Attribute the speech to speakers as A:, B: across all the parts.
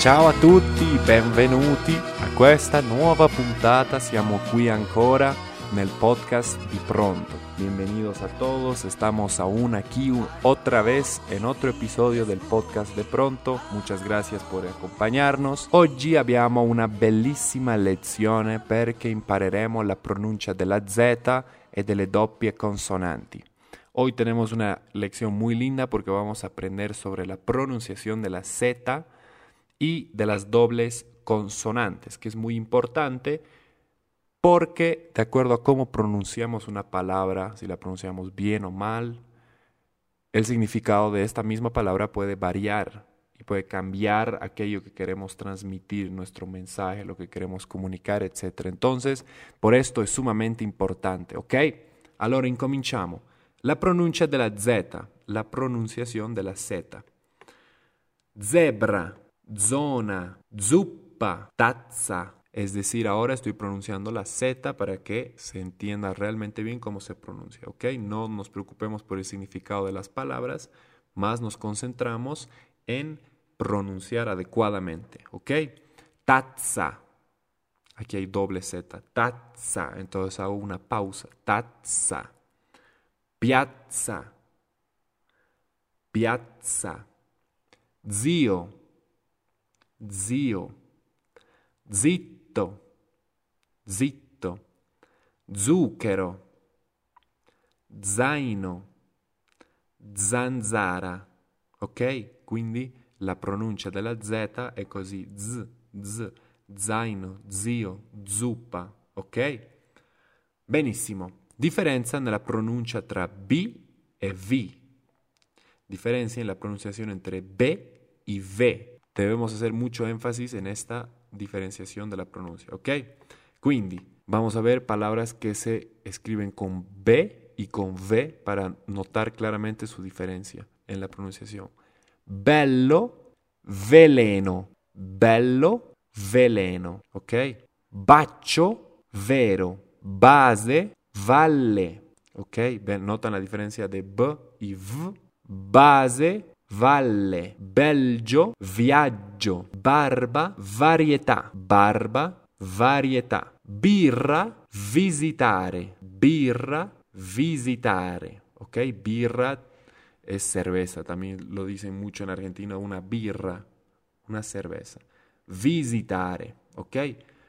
A: Ciao a tutti, benvenuti a questa nuova puntata. Siamo qui ancora nel podcast di Pronto. Bienvenidos a todos, estamos aún aquí otra vez en otro episodio del podcast de Pronto. Muchas gracias por acompañarnos. Oggi abbiamo una bellissima lezione perché impareremo la pronuncia della Z e delle doppie consonanti. Hoy tenemos una lección muy linda porque vamos a aprender sobre la pronunciación de la Z y de las dobles consonantes, que es muy importante porque de acuerdo a cómo pronunciamos una palabra, si la pronunciamos bien o mal, el significado de esta misma palabra puede variar y puede cambiar aquello que queremos transmitir, nuestro mensaje, lo que queremos comunicar, etc. Entonces, por esto es sumamente importante, ¿ok? Allora incominciamo. La pronuncia della Z, la pronunciación della Z. Zebra, zona, zuppa, tazza. Es decir, ahora estoy pronunciando la Z para que se entienda realmente bien cómo se pronuncia, ¿ok? No nos preocupemos por el significado de las palabras, más nos concentramos en pronunciar adecuadamente, ¿ok? Tazza. Aquí hay doble Z. Tazza. Entonces hago una pausa. Tazza piazza, piazza, zio, zio, zitto, zitto, zucchero, zaino, zanzara. Ok? Quindi la pronuncia della Z è così z, z, zaino, zio, zuppa. Ok? Benissimo. Differenza nella pronuncia tra B e V. Diferencia en la pronunciación entre B y V. Debemos hacer mucho énfasis en esta diferenciación de la pronuncia, ¿ok? Quindi, vamos a ver palabras que se escriben con B y con V para notar claramente su diferencia en la pronunciación. Bello, veleno. Bello, veleno, ¿ok? Baccio, vero. Base, valle. Ok? Notan la differenza di B e V. Base, valle. Belgio, viaggio. Barba, varietà. Barba, varietà. Birra, visitare. Birra, visitare. Ok? Birra es cerveza. También lo dicen mucho en Argentina. Una birra, una cerveza. Visitare. Ok?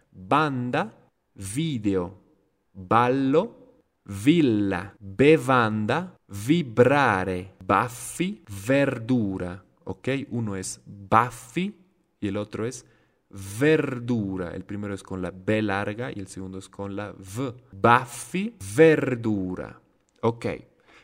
A: Banda, video. Ballo, villa, bevanda, vibrare, baffi, verdura. ¿Ok? Uno es baffi y el otro es verdura. El primero es con la B larga y el segundo es con la V. Baffi, verdura. Ok.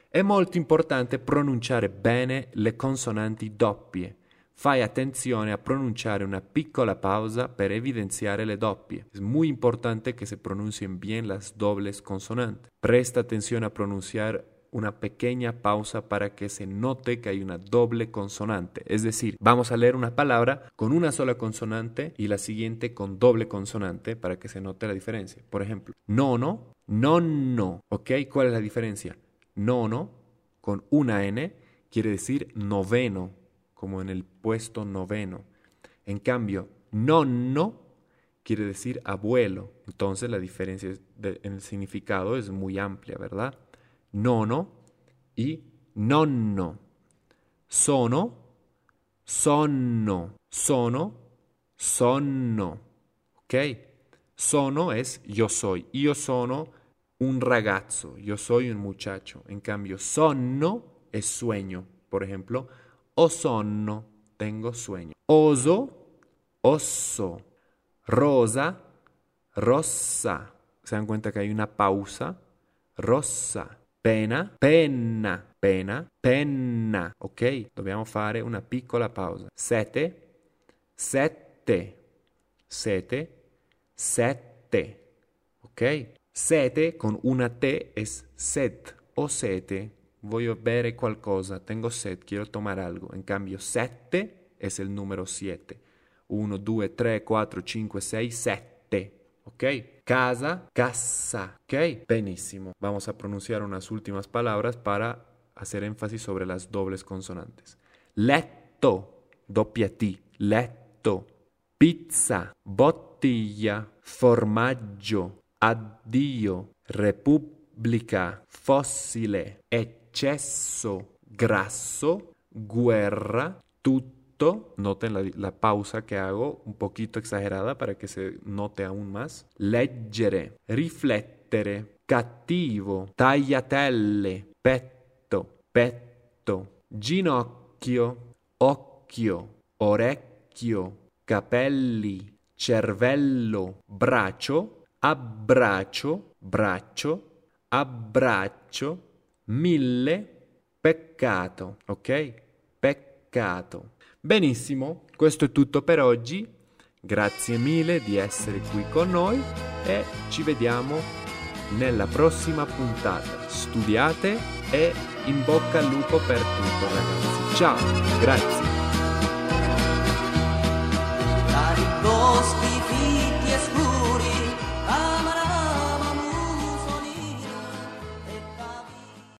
A: È molto importante pronunciare bene le consonanti doppie. Fai attenzione a pronunciare una piccola pausa per evidenciare le doppie. Es muy importante que se pronuncien bien las dobles consonantes. Presta atención a pronunciar una pequeña pausa para que se note que hay una doble consonante. Es decir, vamos a leer una palabra con una sola consonante y la siguiente con doble consonante para que se note la diferencia. Por ejemplo, nono, nonno. ¿Ok? ¿Cuál es la diferencia? Nono con una N quiere decir noveno como en el puesto noveno. En cambio, nonno quiere decir abuelo. Entonces la diferencia en el significado es muy amplia, ¿verdad? Nono y nonno. Sono, sonno, sono, sonno. ¿Ok? Sono es yo soy. Yo sono un ragazzo, yo soy un muchacho. En cambio, sonno es sueño. Por ejemplo, ho sonno, tengo sueño. Oso, osso. Rosa, rossa. Se dan cuenta que hay una pausa. Rossa. Pena, penna, pena, penna. Ok? Dobbiamo fare una piccola pausa. Sete, sette, sete, sette. Ok? Sete con una T es set o sete voglio bere qualcosa, tengo sed, quiero tomar algo. En cambio, sette es el número siete. Uno, due, tre, quattro, cinque, sei, sette. ¿Ok? Casa, casa. ¿Ok? Benissimo. Vamos a pronunciar unas últimas palabras para hacer énfasis sobre las dobles consonantes. Letto, doppia T. Letto, pizza, bottiglia, formaggio, addio, repubblica, fossile, eccesso, grasso, guerra, tutto. Noten la, la, pausa que hago, un poquito exagerada para que se note aún más. Leggere, riflettere, cattivo, tagliatelle, petto, petto, ginocchio, occhio, orecchio, capelli, cervello, braccio, abbraccio, braccio, abbraccio, mille peccato, ok? Peccato. Benissimo, questo è tutto per oggi. Grazie mille di essere qui con noi e ci vediamo nella prossima puntata. Studiate e in bocca al lupo per tutto ragazzi. Ciao, grazie. La